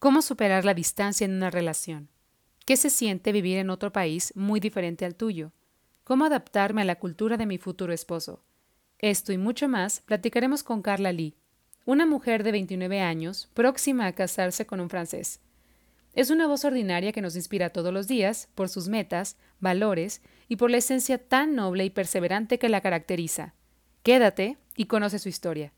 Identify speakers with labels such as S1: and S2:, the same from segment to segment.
S1: ¿Cómo superar la distancia en una relación? ¿Qué se siente vivir en otro país muy diferente al tuyo? ¿Cómo adaptarme a la cultura de mi futuro esposo? Esto y mucho más platicaremos con Carla Lee, una mujer de 29 años próxima a casarse con un francés. Es una voz ordinaria que nos inspira todos los días por sus metas, valores y por la esencia tan noble y perseverante que la caracteriza. Quédate y conoce su historia.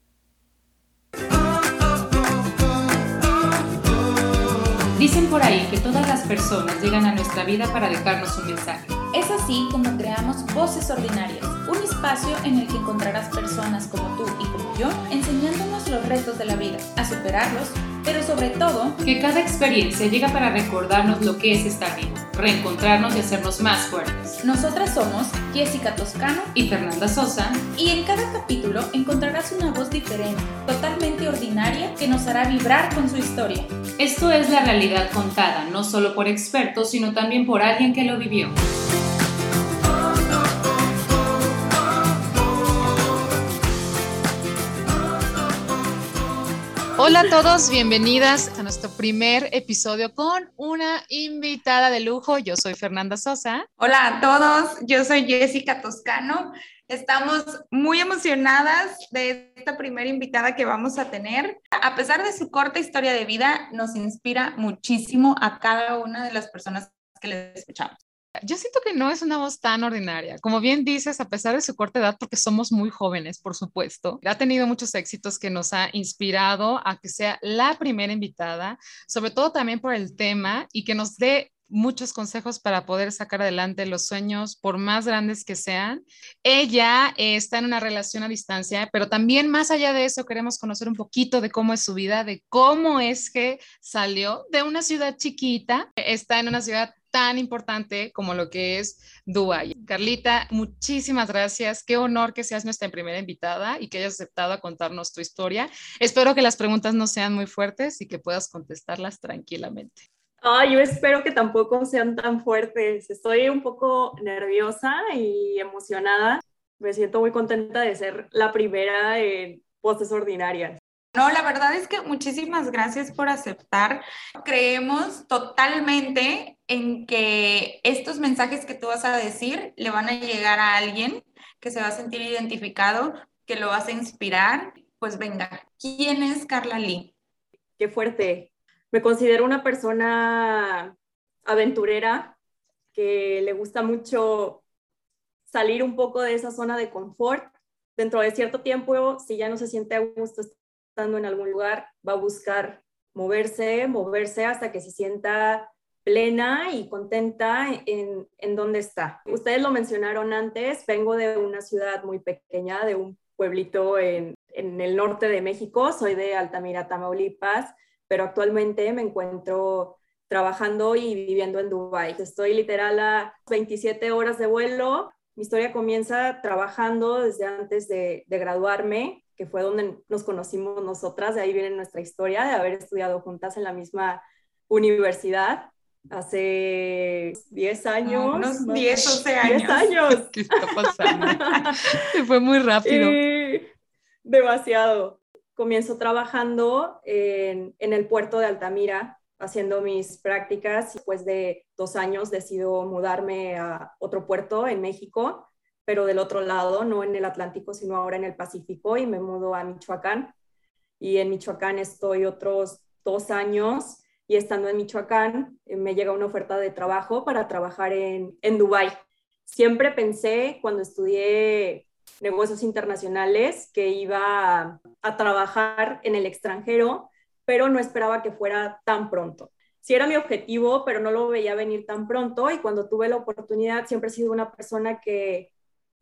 S1: Dicen por ahí que todas las personas llegan a nuestra vida para dejarnos un mensaje.
S2: Es así como creamos Voces Ordinarias, un espacio en el que encontrarás personas como tú y como yo enseñándonos los retos de la vida, a superarlos, pero sobre todo
S1: que cada experiencia llega para recordarnos lo que es estar vivo, reencontrarnos y hacernos más fuertes.
S2: Nosotras somos Jessica Toscano
S1: y Fernanda Sosa
S2: y en cada capítulo encontrarás una voz diferente, totalmente ordinaria, que nos hará vibrar con su historia.
S1: Esto es la realidad contada, no solo por expertos, sino también por alguien que lo vivió. Hola a todos, bienvenidas a nuestro primer episodio con una invitada de lujo. Yo soy Fernanda Sosa.
S3: Hola a todos, yo soy Jessica Toscano. Estamos muy emocionadas de esta primera invitada que vamos a tener. A pesar de su corta historia de vida, nos inspira muchísimo a cada una de las personas que le escuchamos.
S1: Yo siento que no es una voz tan ordinaria. Como bien dices, a pesar de su corta edad, porque somos muy jóvenes, por supuesto, ha tenido muchos éxitos que nos ha inspirado a que sea la primera invitada, sobre todo también por el tema y que nos dé muchos consejos para poder sacar adelante los sueños, por más grandes que sean. Ella está en una relación a distancia, pero también más allá de eso queremos conocer un poquito de cómo es su vida, de cómo es que salió de una ciudad chiquita, está en una ciudad tan importante como lo que es Dubái. Carlita, muchísimas gracias. Qué honor que seas nuestra primera invitada y que hayas aceptado contarnos tu historia. Espero que las preguntas no sean muy fuertes y que puedas contestarlas tranquilamente.
S4: Ah, yo espero que tampoco sean tan fuertes. Estoy un poco nerviosa y emocionada. Me siento muy contenta de ser la primera en Voces Ordinarias.
S3: No, la verdad es que muchísimas gracias por aceptar. Creemos totalmente en que estos mensajes que tú vas a decir le van a llegar a alguien que se va a sentir identificado, que lo vas a inspirar. Pues venga, ¿quién es Carla Lee?
S4: Qué fuerte. Me considero una persona aventurera que le gusta mucho salir un poco de esa zona de confort. Dentro de cierto tiempo, si ya no se siente a gusto estando en algún lugar, va a buscar moverse, moverse hasta que se sienta plena y contenta en, en donde está. Ustedes lo mencionaron antes, vengo de una ciudad muy pequeña, de un pueblito en, en el norte de México, soy de Altamira, Tamaulipas, pero actualmente me encuentro trabajando y viviendo en Dubái. Estoy literal a 27 horas de vuelo. Mi historia comienza trabajando desde antes de, de graduarme que fue donde nos conocimos nosotras, de ahí viene nuestra historia, de haber estudiado juntas en la misma universidad hace 10 años.
S3: unos 10, 11 años.
S4: 10 años.
S1: ¿Qué está pasando? fue muy rápido.
S4: demasiado. Comienzo trabajando en, en, el puerto de Altamira, haciendo mis prácticas. Después de dos años decido mudarme a otro puerto en México pero del otro lado, no en el Atlántico, sino ahora en el Pacífico, y me mudo a Michoacán. Y en Michoacán estoy otros dos años, y estando en Michoacán eh, me llega una oferta de trabajo para trabajar en, en Dubái. Siempre pensé cuando estudié negocios internacionales que iba a, a trabajar en el extranjero, pero no esperaba que fuera tan pronto sí era mi objetivo, pero no lo veía venir tan pronto y cuando tuve la oportunidad siempre he sido una persona que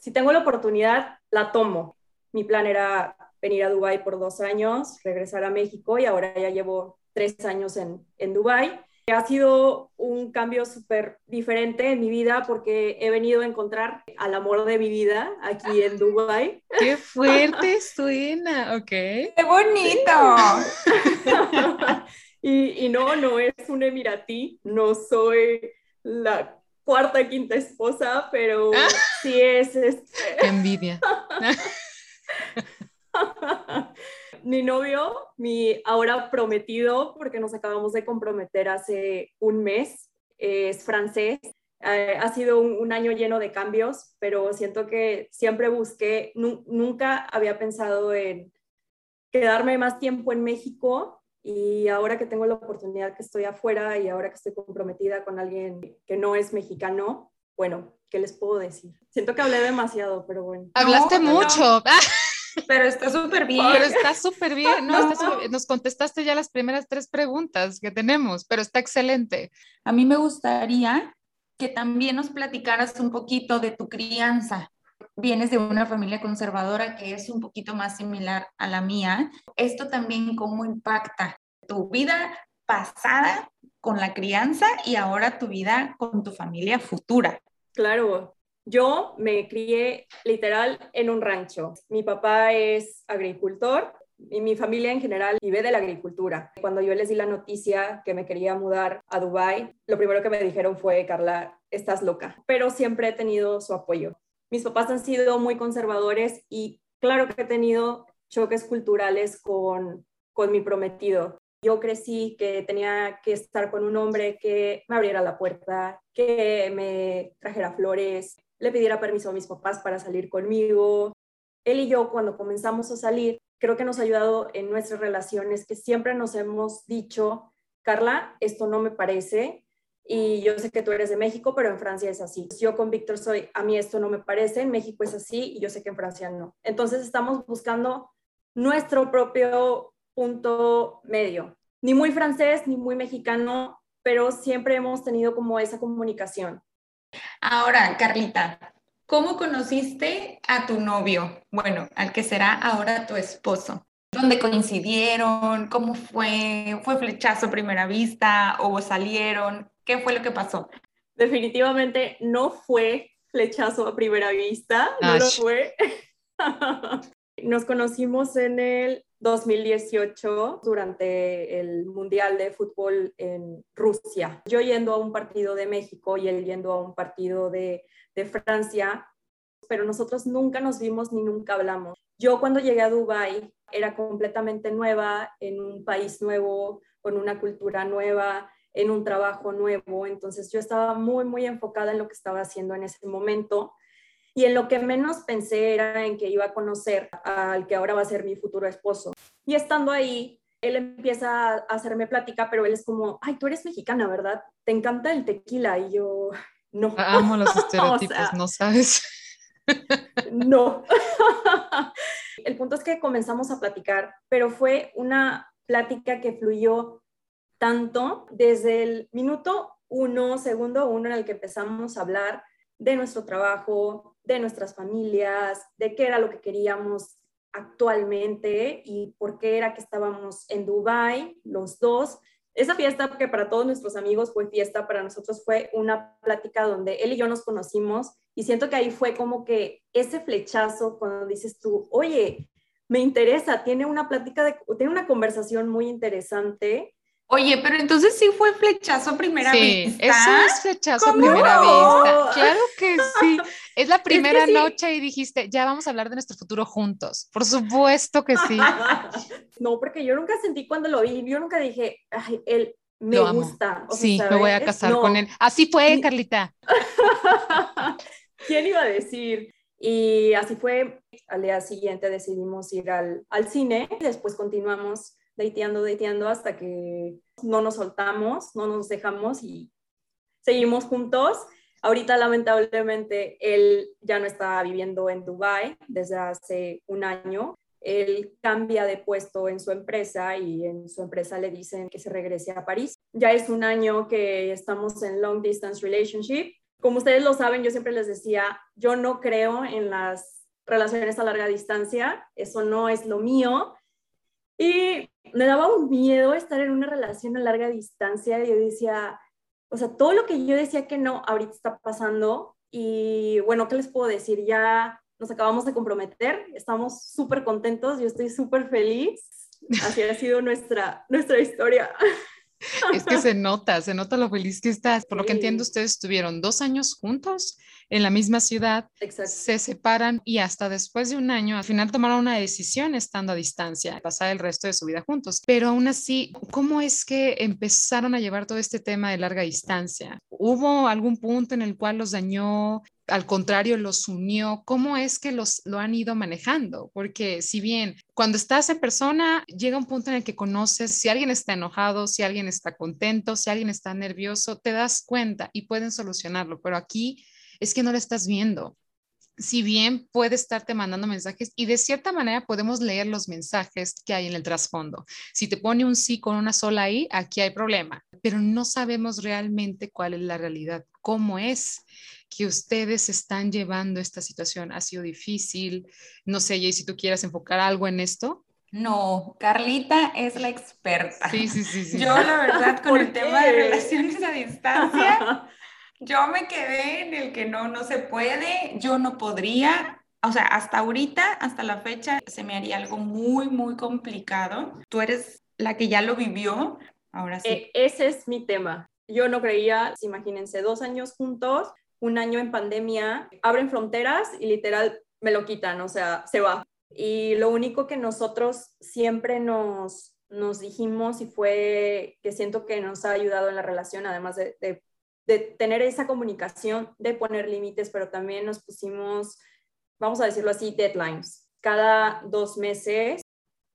S4: si tengo la oportunidad, la tomo. Mi plan era venir a Dubái por dos años, regresar a México y ahora ya llevo tres años en, en Dubái. Ha sido un cambio súper diferente en mi vida porque he venido a encontrar al amor de mi vida aquí en Dubái.
S1: ¡Qué fuerte suena! Ok. ¡Qué
S3: bonito!
S4: y, y no, no es un emiratí, no soy la cuarta, quinta esposa, pero ah. sí es... Este...
S1: Qué envidia.
S4: mi novio, mi ahora prometido, porque nos acabamos de comprometer hace un mes, es francés. Eh, ha sido un, año lleno de cambios, pero siento que siempre busqué, nunca había pensado en quedarme más tiempo en México y ahora que tengo la oportunidad que estoy afuera y ahora que estoy comprometida con alguien que no es mexicano, bueno, ¿qué les puedo decir? Siento que hablé demasiado, pero bueno.
S1: Hablaste mucho.
S3: Pero está súper bien.
S1: Pero está súper bien. No, nos contestaste ya las primeras tres preguntas que tenemos, pero está excelente.
S3: A mí me gustaría que también nos platicaras un poquito de tu crianza. Vienes de una familia conservadora que es un poquito más similar a la mía. Esto también cómo impacta tu vida pasada con la crianza y ahora tu vida con tu familia futura.
S4: Claro, yo me crié literal en un rancho. Mi papá es agricultor y mi familia en general vive de la agricultura. Cuando yo les di la noticia que me quería mudar a Dubai, lo primero que me dijeron fue, Carla, estás loca. Pero siempre he tenido su apoyo. Mis papás han sido muy conservadores y claro que he tenido choques culturales con, con mi prometido. Yo crecí que tenía que estar con un hombre que me abriera la puerta, que me trajera flores, le pidiera permiso a mis papás para salir conmigo. Él y yo, cuando comenzamos a salir, creo que nos ha ayudado en nuestras relaciones, que siempre nos hemos dicho, Carla, esto no me parece, y yo sé que tú eres de México, pero en Francia es así. Yo con Víctor soy, a mí esto no me parece, en México es así, y yo sé que en Francia no. Entonces estamos buscando nuestro propio punto medio, ni muy francés, ni muy mexicano, pero siempre hemos tenido como esa comunicación.
S3: Ahora, Carlita, ¿cómo conociste a tu novio? Bueno, al que será ahora tu esposo. ¿Dónde coincidieron? ¿Cómo fue? ¿Fue flechazo a primera vista o salieron? ¿Qué fue lo que pasó?
S4: Definitivamente no fue flechazo a primera vista, no lo fue. Nos conocimos en el 2018 durante el Mundial de Fútbol en Rusia. Yo yendo a un partido de México y él yendo a un partido de, de Francia, pero nosotros nunca nos vimos ni nunca hablamos. Yo cuando llegué a Dubái era completamente nueva, en un país nuevo, con una cultura nueva, en un trabajo nuevo, entonces yo estaba muy, muy enfocada en lo que estaba haciendo en ese momento y en lo que menos pensé era en que iba a conocer al que ahora va a ser mi futuro esposo. Y estando ahí, él empieza a hacerme plática, pero él es como, ay, tú eres mexicana, ¿verdad? Te encanta el tequila. Y yo, no.
S1: Amo los estereotipos, no sabes.
S4: no. el punto es que comenzamos a platicar, pero fue una plática que fluyó tanto desde el minuto uno, segundo uno en el que empezamos a hablar de nuestro trabajo, de nuestras familias, de qué era lo que queríamos actualmente y por qué era que estábamos en Dubai los dos. Esa fiesta que para todos nuestros amigos fue fiesta, para nosotros fue una plática donde él y yo nos conocimos y siento que ahí fue como que ese flechazo cuando dices tú, oye, me interesa, tiene una plática, de, tiene una conversación muy interesante
S3: Oye, pero entonces sí fue flechazo a primera sí, vista. Eso
S1: es flechazo a primera vista. Claro que sí. Es la primera noche y dijiste, ya vamos a hablar de nuestro futuro juntos. Por supuesto que sí.
S4: no, porque yo nunca sentí cuando lo vi, yo nunca dije, ay, él me gusta.
S1: sí, me voy a casar con él. Así fue, Carlita.
S4: ¿Quién iba a decir? Y así fue. Al día siguiente decidimos ir al, al cine. Después continuamos dateando, dateando hasta que no nos soltamos, no nos dejamos y seguimos juntos. Ahorita lamentablemente él ya no está viviendo en Dubai desde hace un año. Él cambia de puesto en su empresa y en su empresa le dicen que se regrese a París. Ya es un año que estamos en long distance relationship. Como ustedes lo saben, yo siempre les decía, yo no creo en las relaciones a larga distancia, eso no es lo mío. Y me daba un miedo estar en una relación a larga distancia. Yo decía, o sea, todo lo que yo decía que no, ahorita está pasando. Y bueno, ¿qué les puedo decir? Ya nos acabamos de comprometer, estamos súper contentos, yo estoy súper feliz. Así ha sido nuestra, nuestra historia.
S1: Es que se nota, se nota lo feliz que estás. Por lo que entiendo, ustedes estuvieron dos años juntos en la misma ciudad, se separan y hasta después de un año, al final tomaron una decisión estando a distancia, pasar el resto de su vida juntos. Pero aún así, ¿cómo es que empezaron a llevar todo este tema de larga distancia? ¿Hubo algún punto en el cual los dañó? Al contrario, los unió. ¿Cómo es que los lo han ido manejando? Porque si bien cuando estás en persona, llega un punto en el que conoces si alguien está enojado, si alguien está contento, si alguien está nervioso, te das cuenta y pueden solucionarlo. Pero aquí es que no lo estás viendo. Si bien puede estarte mandando mensajes y de cierta manera podemos leer los mensajes que hay en el trasfondo. Si te pone un sí con una sola I, aquí hay problema, pero no sabemos realmente cuál es la realidad, cómo es que ustedes están llevando esta situación. ¿Ha sido difícil? No sé, Jay, si tú quieras enfocar algo en esto.
S3: No, Carlita es la experta.
S1: Sí, sí, sí. sí.
S3: Yo, la verdad, con el tema de relaciones a distancia, yo me quedé en el que no, no se puede, yo no podría, o sea, hasta ahorita, hasta la fecha, se me haría algo muy, muy complicado. Tú eres la que ya lo vivió, ahora sí.
S4: E, ese es mi tema. Yo no creía, imagínense, dos años juntos, un año en pandemia, abren fronteras y literal me lo quitan, o sea, se va. Y lo único que nosotros siempre nos, nos dijimos y fue que siento que nos ha ayudado en la relación, además de de tener esa comunicación, de poner límites, pero también nos pusimos, vamos a decirlo así, deadlines. Cada dos meses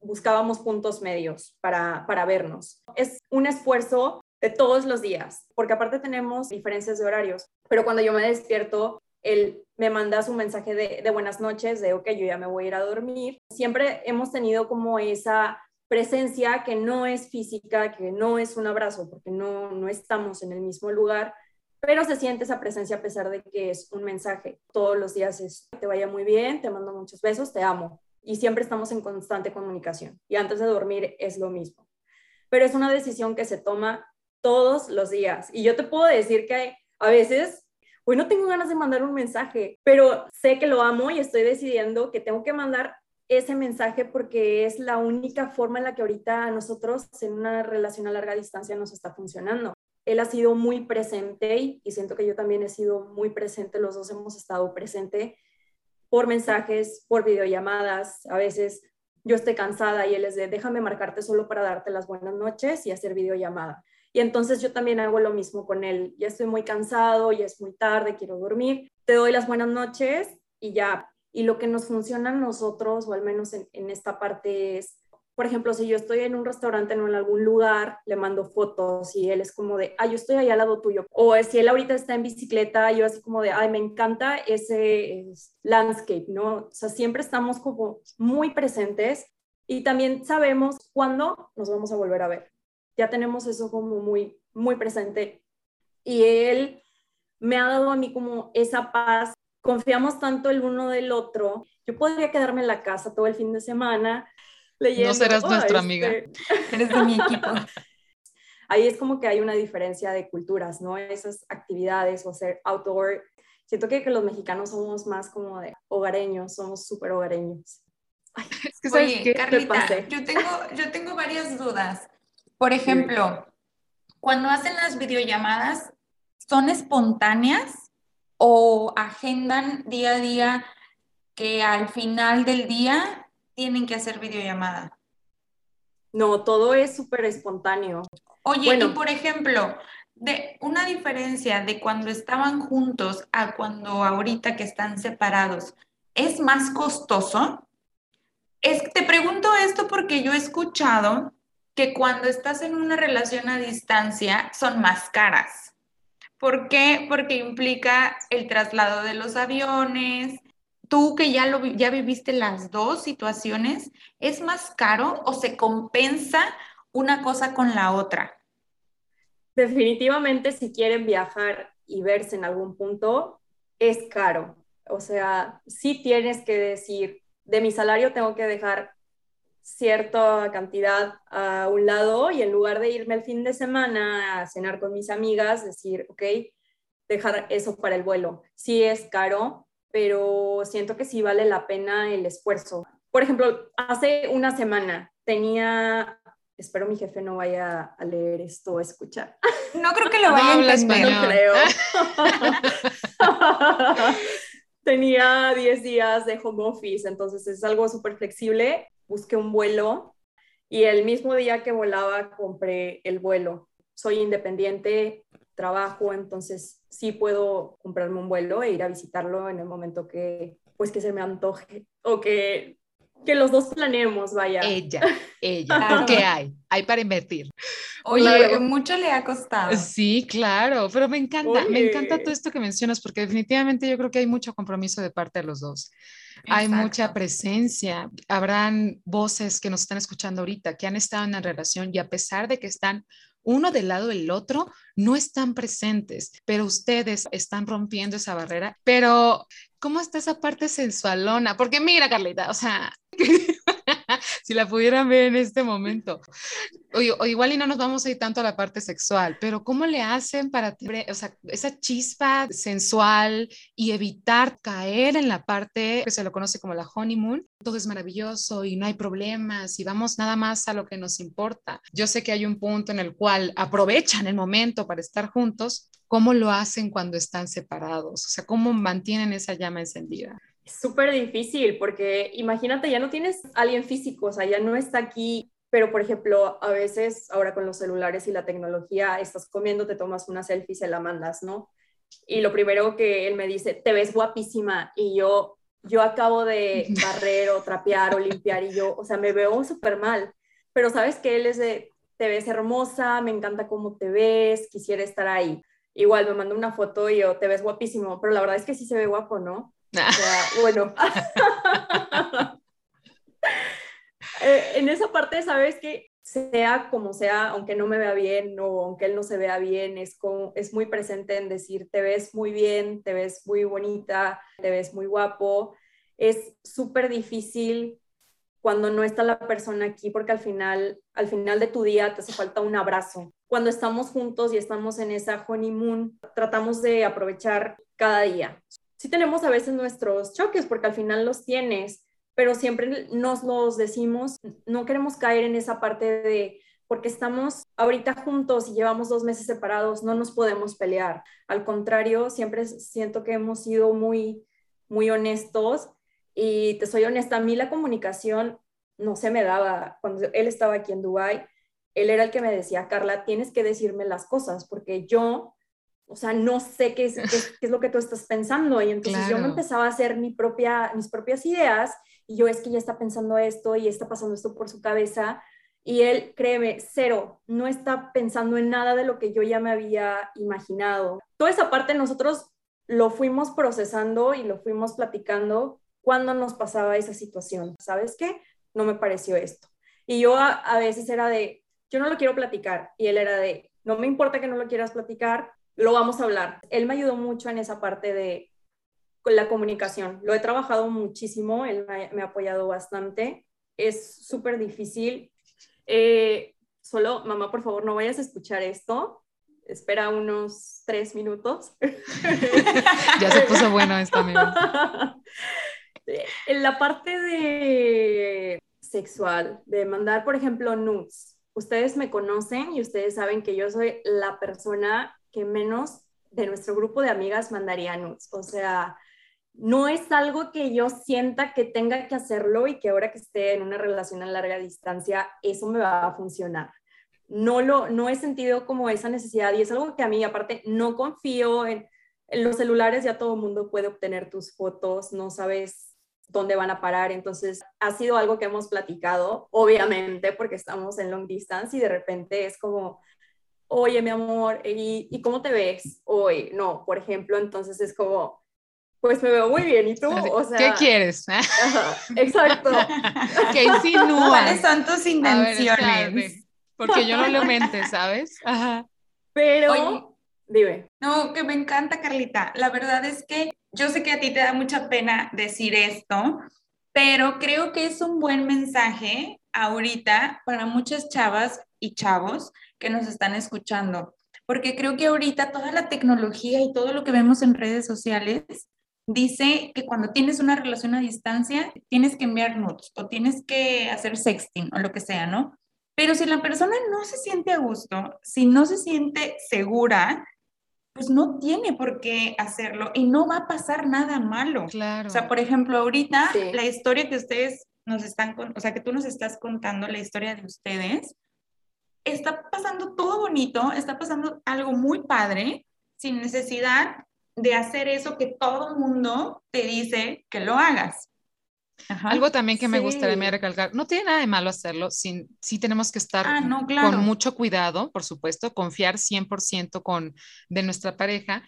S4: buscábamos puntos medios para, para vernos. Es un esfuerzo de todos los días, porque aparte tenemos diferencias de horarios, pero cuando yo me despierto, él me manda su mensaje de, de, buenas noches, de, ok, yo ya me voy a ir a dormir. Siempre hemos tenido como esa presencia que no es física, que no es un abrazo, porque no, no estamos en el mismo lugar, pero se siente esa presencia a pesar de que es un mensaje. Todos los días es, te vaya muy bien, te mando muchos besos, te amo. Y siempre estamos en constante comunicación. Y antes de dormir es lo mismo. Pero es una decisión que se toma todos los días. Y yo te puedo decir que a veces, hoy no tengo ganas de mandar un mensaje, pero sé que lo amo y estoy decidiendo que tengo que mandar ese mensaje porque es la única forma en la que ahorita nosotros en una relación a larga distancia nos está funcionando él ha sido muy presente y, siento que yo también he sido muy presente, los dos hemos estado presente por mensajes, por videollamadas, a veces yo estoy cansada y él es de déjame marcarte solo para darte las buenas noches y hacer videollamada. Y entonces yo también hago lo mismo con él. Ya estoy muy cansado, ya es muy tarde, quiero dormir. Te doy las buenas noches y ya. Y lo que nos funciona a nosotros, o al menos en, esta parte, es por ejemplo, si yo estoy en un restaurante o en algún lugar, le mando fotos y él es como de, ay, yo estoy ahí al lado tuyo. O si él ahorita está en bicicleta, yo así como de, ay, me encanta ese landscape, ¿no? O sea, siempre estamos como muy presentes y también sabemos cuándo nos vamos a volver a ver. Ya tenemos eso como muy, muy presente. Y él me ha dado a mí como esa paz. Confiamos tanto el uno del otro. Yo podría quedarme en la casa todo el fin de semana
S1: no serás nuestra amiga.
S3: Este, Eres de mi equipo.
S4: Ahí es como que hay una diferencia de culturas, ¿no? Esas actividades o hacer outdoor. Siento que, que los mexicanos somos más como de hogareños, somos súper hogareños.
S3: es que, Oye, Carlita, yo tengo, yo tengo varias dudas. Por ejemplo, cuando hacen las videollamadas, ¿son espontáneas o agendan día a día que al final del día tienen que hacer videollamada?
S4: No, todo es súper espontáneo.
S3: Oye, y por ejemplo, de una diferencia de cuando estaban juntos a cuando ahorita que están separados, ¿es más costoso? Es, te pregunto esto porque yo he escuchado que cuando estás en una relación a distancia son más caras. ¿Por qué? Porque implica el traslado de los aviones, tú que ya, lo, ya viviste las dos situaciones, ¿es más caro o se compensa una cosa con la otra?
S4: Definitivamente si quieren viajar y verse en algún punto, es caro. O sea, sí tienes que decir, de mi salario tengo que dejar cierta cantidad a un lado y en lugar de irme el fin de semana a cenar con mis amigas, decir, ok, dejar eso para el vuelo. Sí es caro, pero siento que sí vale la pena el esfuerzo. Por ejemplo, hace una semana tenía espero mi jefe no vaya a leer esto o escuchar.
S3: No creo que lo vaya a entender.
S4: No creo. Tenía 10 días de home office, entonces es algo súper flexible. Busqué un vuelo y el mismo día que volaba compré el vuelo. Soy independiente, trabajo, entonces sí puedo comprarme un vuelo e ir a visitarlo en el momento que pues que se me antoje o que que los dos planeemos, vaya.
S1: Ella, ella, porque hay, hay para invertir.
S3: Oye, mucho le ha costado.
S1: Sí, claro, pero me encanta, me encanta todo esto que mencionas, porque definitivamente yo creo que hay mucho compromiso de parte de los dos. Hay mucha presencia. Habrán voces que nos están escuchando ahorita que han estado en la relación y a pesar de que están uno del lado del otro, no están presentes, pero ustedes están rompiendo esa barrera. Pero, ¿cómo está esa parte sensualona? Porque mira, Carlita, o sea, si la pudieran ver en este momento. O, igual y no nos vamos a tanto a la parte sexual, pero ¿cómo le hacen para o sea, esa chispa sensual y evitar caer en la parte que se lo conoce como la honeymoon? Todo es maravilloso y no hay problemas y vamos nada más a lo que nos importa. Yo sé que hay un punto en el cual aprovechan el momento para estar juntos. ¿Cómo lo hacen cuando están separados? O sea, ¿cómo mantienen esa llama encendida?
S4: Súper difícil porque imagínate, ya no tienes alguien físico, o sea, ya no está aquí, pero por ejemplo, a veces ahora con los celulares y la tecnología, estás comiendo, te tomas una selfie se la mandas, ¿no? Y lo primero que él me dice, te ves guapísima, y yo, yo acabo de barrer o trapear o limpiar, y yo, o sea, me veo súper mal, pero sabes que él es de, te ves hermosa, me encanta cómo te ves, quisiera estar ahí. Igual me manda una foto y yo, te ves guapísimo, pero la verdad es que sí se ve guapo, ¿no? Bueno. Eh, en esa parte, sabes que sea como sea, aunque no me vea bien o aunque él no se vea bien, es, como, es muy presente en decir, te ves muy bien, te ves muy bonita, te ves muy guapo. Es súper difícil cuando no está la persona aquí porque al final, al final de tu día te hace falta un abrazo. Cuando estamos juntos y estamos en esa honeymoon, tratamos de aprovechar cada día sí tenemos a veces nuestros choques porque al final los tienes, pero siempre nos los decimos, no queremos caer en esa parte de porque estamos ahorita juntos y llevamos dos meses separados, no nos podemos pelear. Al contrario, siempre siento que hemos sido muy, muy honestos y te soy honesta, a mí la comunicación no se me daba. Cuando él estaba aquí en Dubai, él era el que me decía, Carla, tienes que decirme las cosas porque yo o sea, no sé qué es, qué, es lo que tú estás pensando. Y entonces yo me empezaba a hacer mi propia, mis propias ideas y yo es que ya está pensando esto y está pasando esto por su cabeza. Y él, créeme, cero, no está pensando en nada de lo que yo ya me había imaginado. Toda esa parte nosotros lo fuimos procesando y lo fuimos platicando cuando nos pasaba esa situación. ¿Sabes qué? No me pareció esto. Y yo a, a veces era de, yo no lo quiero platicar. Y él era de, no me importa que no lo quieras platicar, lo vamos a hablar. Él me ayudó mucho en esa parte de la comunicación. Lo he trabajado muchísimo, él me, ha apoyado bastante. Es súper difícil. Eh, solo, mamá, por favor, no vayas a escuchar esto. Espera unos tres minutos.
S1: ya se puso bueno esto, amigo.
S4: En la parte de sexual, de mandar, por ejemplo, nudes. Ustedes me conocen y ustedes saben que yo soy la persona que menos de nuestro grupo de amigas mandaría nudes. O sea, no es algo que yo sienta que tenga que hacerlo y que ahora que esté en una relación a larga distancia, eso me va a funcionar. No, lo, no he sentido como esa necesidad y es algo que a mí aparte no confío en, en los celulares, ya todo el mundo puede obtener tus fotos, no sabes dónde van a parar, entonces ha sido algo que hemos platicado, obviamente porque estamos en long distance y de repente es como, oye, mi amor, ¿y, cómo te ves hoy? No, por ejemplo, entonces es como, pues me veo muy bien, ¿y tú? O
S1: sea, ¿Qué quieres?
S4: exacto.
S1: ¿Qué insinúas?
S3: ¿Cuáles son tus intenciones?
S1: porque yo no lo mente, ¿sabes?
S4: Ajá. Pero, dime.
S3: No, que me encanta, Carlita. La verdad es que yo sé que a ti te da mucha pena decir esto, pero creo que es un buen mensaje ahorita para muchas chavas y chavos que nos están escuchando, porque creo que ahorita toda la tecnología y todo lo que vemos en redes sociales dice que cuando tienes una relación a distancia tienes que enviar nudes o tienes que hacer sexting o lo que sea, ¿no? Pero si la persona no se siente a gusto, si no se siente segura, pues no tiene por qué hacerlo y no va a pasar nada malo.
S1: Claro.
S3: O sea, por ejemplo, ahorita la historia que ustedes nos están, o sea, que tú nos estás contando, la historia de ustedes, está pasando todo bonito, está pasando algo muy padre, sin necesidad de hacer eso que todo mundo te dice que lo hagas.
S1: Algo también que me gustaría recalcar, no tiene nada de malo hacerlo, sin, sí tenemos que estar ah, con mucho cuidado, por supuesto, confiar 100% con, de nuestra pareja,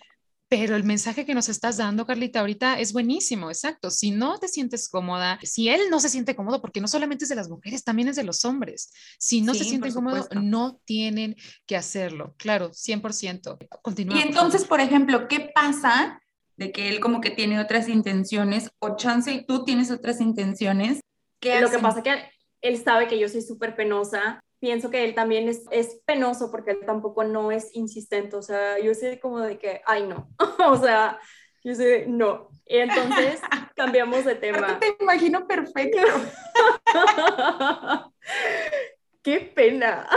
S1: pero el mensaje que nos estás dando, Carlita, ahorita es buenísimo, exacto. Si no te sientes cómoda, si él no se siente cómodo, porque no solamente es de las mujeres, también es de los hombres. Si no se sienten cómodos, no tienen que hacerlo. Claro, 100%.
S3: Continúa. Y entonces, por ejemplo, ¿qué pasa de que él como que tiene otras intenciones o chance y tú tienes otras intenciones?
S4: ¿Qué Lo que pasa es que él sabe que yo soy súper penosa pienso que él también es, es, penoso porque él tampoco no es insistente, o sea, yo sé como de que, ay no, o sea, yo sé, no. Y entonces cambiamos de tema.
S3: Te imagino perfecto.
S4: Qué pena.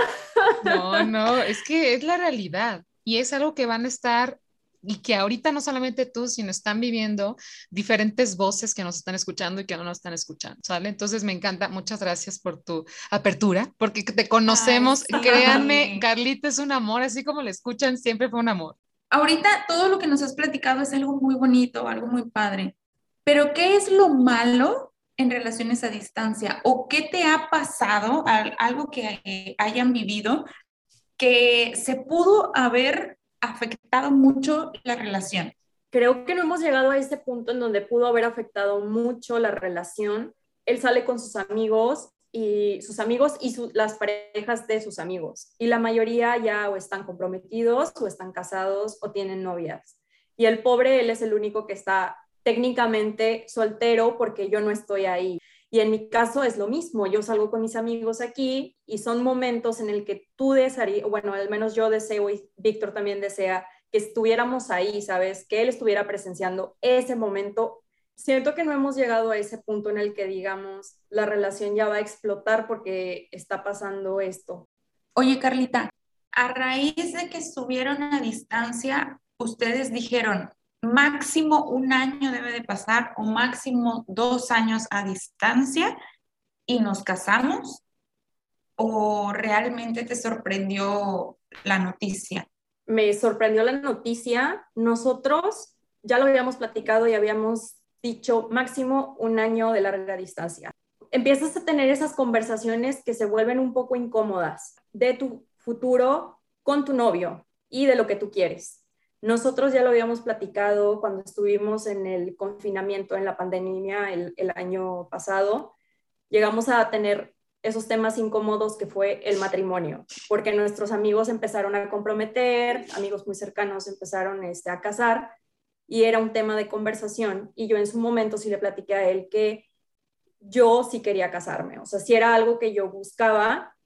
S1: No, no, es que es la realidad y es algo que van a estar y que ahorita no solamente tú, sino están viviendo diferentes voces que nos están escuchando y que no nos están escuchando, ¿sale? Entonces me encanta, muchas gracias por tu apertura, porque te conocemos, créanme, Carlita es un amor, así como le escuchan, siempre fue un amor.
S3: Ahorita todo lo que nos has platicado es algo muy bonito, algo muy padre, pero ¿qué es lo malo en relaciones a distancia? ¿O qué te ha pasado, algo que eh, hayan vivido, que se pudo haber afectado mucho la relación?
S4: Creo que no hemos llegado a ese punto en donde pudo haber afectado mucho la relación. Él sale con sus amigos y sus amigos y las parejas de sus amigos. Y la mayoría ya o están comprometidos o están casados o tienen novias. Y el pobre, él es el único que está técnicamente soltero porque yo no estoy ahí. Y en mi caso es lo mismo, yo salgo con mis amigos aquí y son momentos en el que tú desearías, bueno, al menos yo deseo y Víctor también desea que estuviéramos ahí, ¿sabes? Que él estuviera presenciando ese momento. Siento que no hemos llegado a ese punto en el que digamos, la relación ya va a explotar porque está pasando esto.
S3: Oye, Carlita, a raíz de que estuvieron a distancia, ustedes dijeron, máximo un año debe de pasar o máximo dos años a distancia y nos casamos? ¿O realmente te sorprendió la noticia?
S4: Me sorprendió la noticia. Nosotros ya lo habíamos platicado y habíamos dicho máximo un año de larga distancia. Empiezas a tener esas conversaciones que se vuelven un poco incómodas de tu futuro con tu novio y de lo que tú quieres. Nosotros ya lo habíamos platicado cuando estuvimos en el confinamiento, en la pandemia el, año pasado. Llegamos a tener esos temas incómodos que fue el matrimonio, porque nuestros amigos empezaron a comprometer, amigos muy cercanos empezaron este, a casar y era un tema de conversación. Y yo en su momento sí le platiqué a él que yo sí quería casarme, o sea, si era algo que yo buscaba,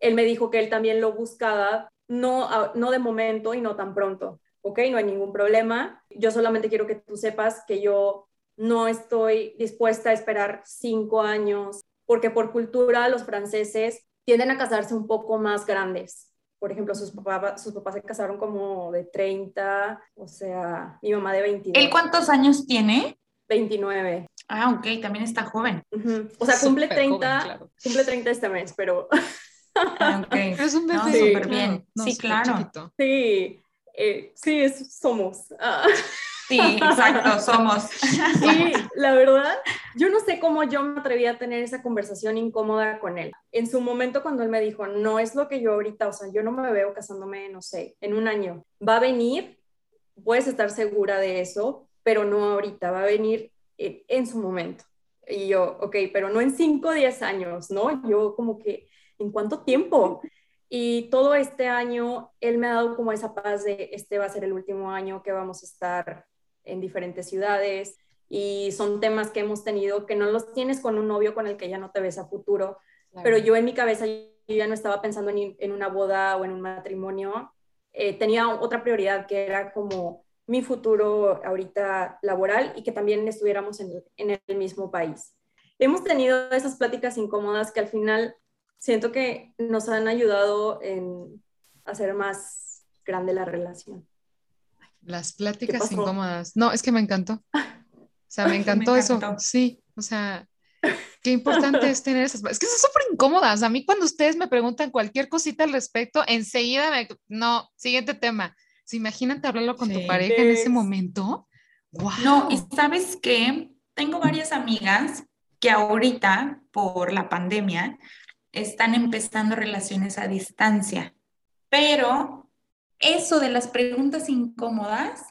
S4: él me dijo que él también lo buscaba, no, no de momento y no tan pronto, ok, no hay ningún problema. Yo solamente quiero que tú sepas que yo no estoy dispuesta a esperar cinco años, porque por cultura los franceses tienden a casarse un poco más grandes. Por ejemplo, sus, papás, sus papás se casaron como de 30, o sea, mi mamá de 22.
S3: ¿Él cuántos años tiene?
S4: 29.
S3: Ah, ok, también está joven.
S4: O sea, cumple 30, cumple 30 este mes, pero...
S3: Ah, okay. Es un bebé. súper bien. sí, claro.
S4: Sí, eh, sí, somos. Ah.
S3: Sí, exacto, somos.
S4: Sí, la verdad, yo no sé cómo yo me atreví a tener esa conversación incómoda con él. En su momento cuando él me dijo, no es lo que yo ahorita, o sea, yo no me veo casándome, no sé, en un año. Va a venir, puedes estar segura de eso, pero no ahorita, va a venir en, en su momento. Y yo, ok, pero no en 5 o 10 años, ¿no? Yo como que, ¿en cuánto tiempo? Y todo este año, él me ha dado como esa paz de, este va a ser el último año que vamos a estar en diferentes ciudades y son temas que hemos tenido que no los tienes con un novio con el que ya no te ves a futuro, pero yo en mi cabeza yo ya no estaba pensando en, en una boda o en un matrimonio, eh, tenía otra prioridad que era como mi futuro ahorita laboral y que también estuviéramos en, en el mismo país. Hemos tenido esas pláticas incómodas que al final siento que nos han ayudado en hacer más grande la relación.
S1: Las pláticas incómodas. No, es que me encantó. O sea, me encantó, eso. Sí, o sea, qué importante es tener esas. Es que son súper incómodas. A mí, cuando ustedes me preguntan cualquier cosita al respecto, enseguida me. No, siguiente tema. ¿Se imaginan hablarlo con tu pareja en ese momento?
S3: Wow. No, y sabes qué? Tengo varias amigas que ahorita, por la pandemia, están empezando relaciones a distancia, pero eso de las preguntas incómodas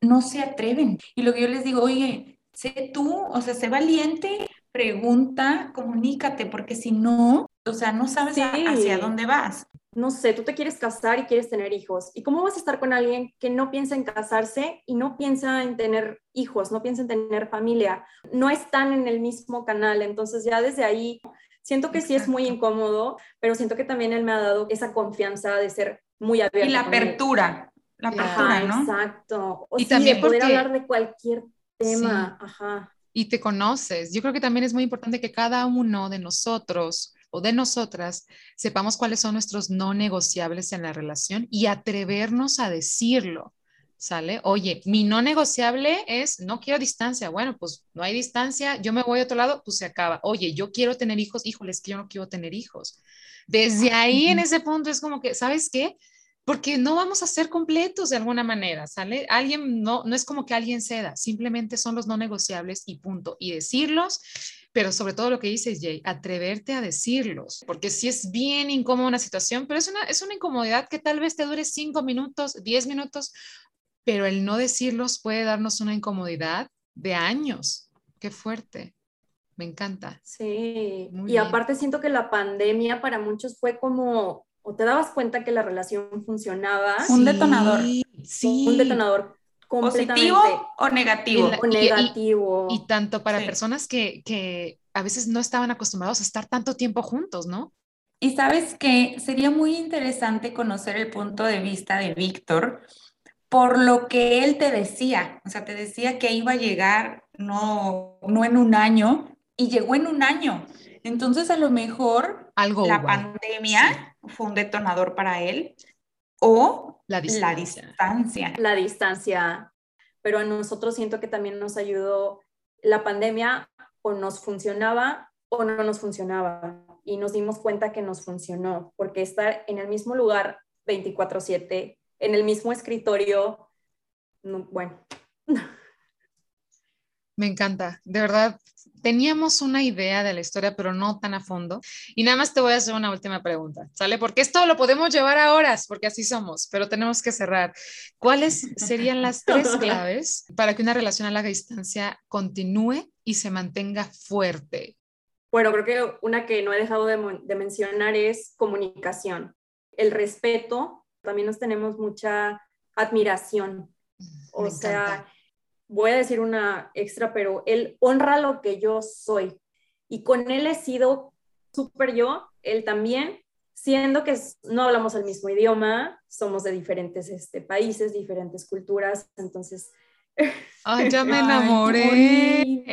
S3: no se atreven. Y lo que yo les digo, oye, sé tú, o sea, sé valiente, pregunta, comunícate, porque si no, o sea, no sabes hacia dónde vas.
S4: No sé, tú te quieres casar y quieres tener hijos. ¿Y cómo vas a estar con alguien que no piensa en casarse y no piensa en tener hijos, no piensa en tener familia? No están en el mismo canal. Entonces ya desde ahí siento que sí es muy incómodo, pero siento que también él me ha dado esa confianza de ser muy abierto.
S3: Y la apertura, la apertura, ¿no?
S4: Exacto. y también poder hablar de cualquier tema. Ajá.
S1: Y te conoces. Yo creo que también es muy importante que cada uno de nosotros o de nosotras sepamos cuáles son nuestros no negociables en la relación y atrevernos a decirlo. ¿Sale? Oye, mi no negociable es no quiero distancia. Bueno, pues no hay distancia, yo me voy a otro lado, pues se acaba. Oye, yo quiero tener hijos, híjoles, que yo no quiero tener hijos. Desde ahí, en ese punto, es como que, ¿sabes qué? porque no vamos a ser completos de alguna manera, ¿sale? Alguien no, no es como que alguien ceda, simplemente son los no negociables y punto. Y decirlos, pero sobre todo lo que dices, Jay, atreverte a decirlos, porque si es bien incómoda una situación, pero es una, es una incomodidad que tal vez te dure cinco minutos, diez minutos, pero el no decirlos puede darnos una incomodidad de años. Qué fuerte. Me encanta.
S4: Sí, y aparte siento que la pandemia para muchos fue como o te dabas cuenta que la relación funcionaba.
S3: Un detonador.
S4: Sí. Un detonador
S3: ¿Positivo o negativo?
S4: o negativo.
S1: Y, tanto para personas que, que, a veces no estaban acostumbrados a estar tanto tiempo juntos, ¿no?
S3: Y sabes que sería muy interesante conocer el punto de vista de Víctor por lo que él te decía. O sea, te decía que iba a llegar no, no en un año y llegó en un año. Entonces, a lo mejor
S1: Algo
S3: la pandemia fue un detonador para él o la distancia.
S4: la distancia. Pero a nosotros siento que también nos ayudó la pandemia o nos funcionaba o no nos funcionaba. Y nos dimos cuenta que nos funcionó, porque estar en el mismo lugar 24/7, en el mismo escritorio, bueno.
S1: Me encanta, de verdad, teníamos una idea de la historia, pero no tan a fondo. Y nada más te voy a hacer una última pregunta, ¿sale? Porque esto lo podemos llevar a horas, porque así somos, pero tenemos que cerrar. ¿Cuáles serían las tres claves para que una relación a larga distancia continúe y se mantenga fuerte?
S4: Bueno, creo que una que no he dejado de, mencionar es comunicación. El respeto, también nos tenemos mucha admiración. O sea, voy a decir una extra, pero él honra lo que yo soy. Y con él he sido súper yo, él también, siendo que no hablamos el mismo idioma, somos de diferentes este, países, diferentes culturas, entonces...
S1: Ay, ya me enamoré.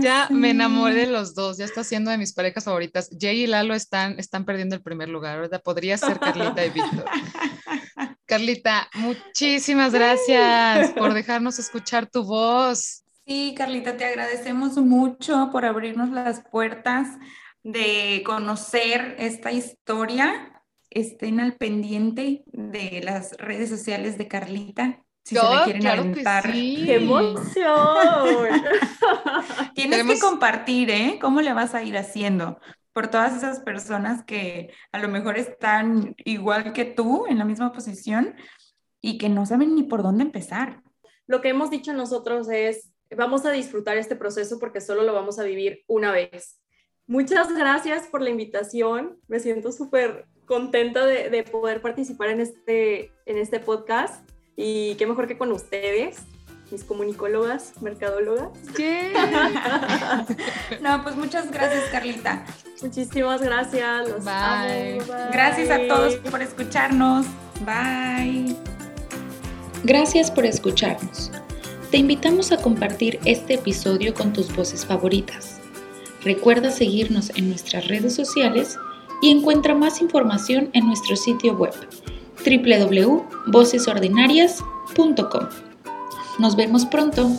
S1: ya, me enamoré de los dos. Ya está siendo de mis parejas favoritas. Jay y Lalo están, están perdiendo el primer lugar, ¿verdad? Podría ser Carlita y Víctor. Carlita, muchísimas gracias por dejarnos escuchar tu voz.
S3: Sí, Carlita, te agradecemos mucho por abrirnos las puertas de conocer esta historia. Estén al pendiente de las redes sociales de Carlita.
S1: Si se le quieren aventar.
S4: ¡Qué emoción!
S3: Tienes que compartir, ¿eh? ¿Cómo le vas a ir haciendo? por todas esas personas que a lo mejor están igual que tú en la misma posición y que no saben ni por dónde empezar.
S4: Lo que hemos dicho nosotros es, vamos a disfrutar este proceso porque solo lo vamos a vivir una vez. Muchas gracias por la invitación. Me siento súper contenta de, de, poder participar en este, en este podcast y qué mejor que con ustedes mis comunicólogas, mercadólogas.
S1: ¿Qué?
S3: no, pues muchas gracias, Carlita.
S4: Muchísimas gracias. Los
S3: Bye. Gracias a todos por escucharnos. Bye.
S2: Gracias por escucharnos. Te invitamos a compartir este episodio con tus voces favoritas. Recuerda seguirnos en nuestras redes sociales y encuentra más información en nuestro sitio web www.vocesordinarias.com. Nos vemos pronto.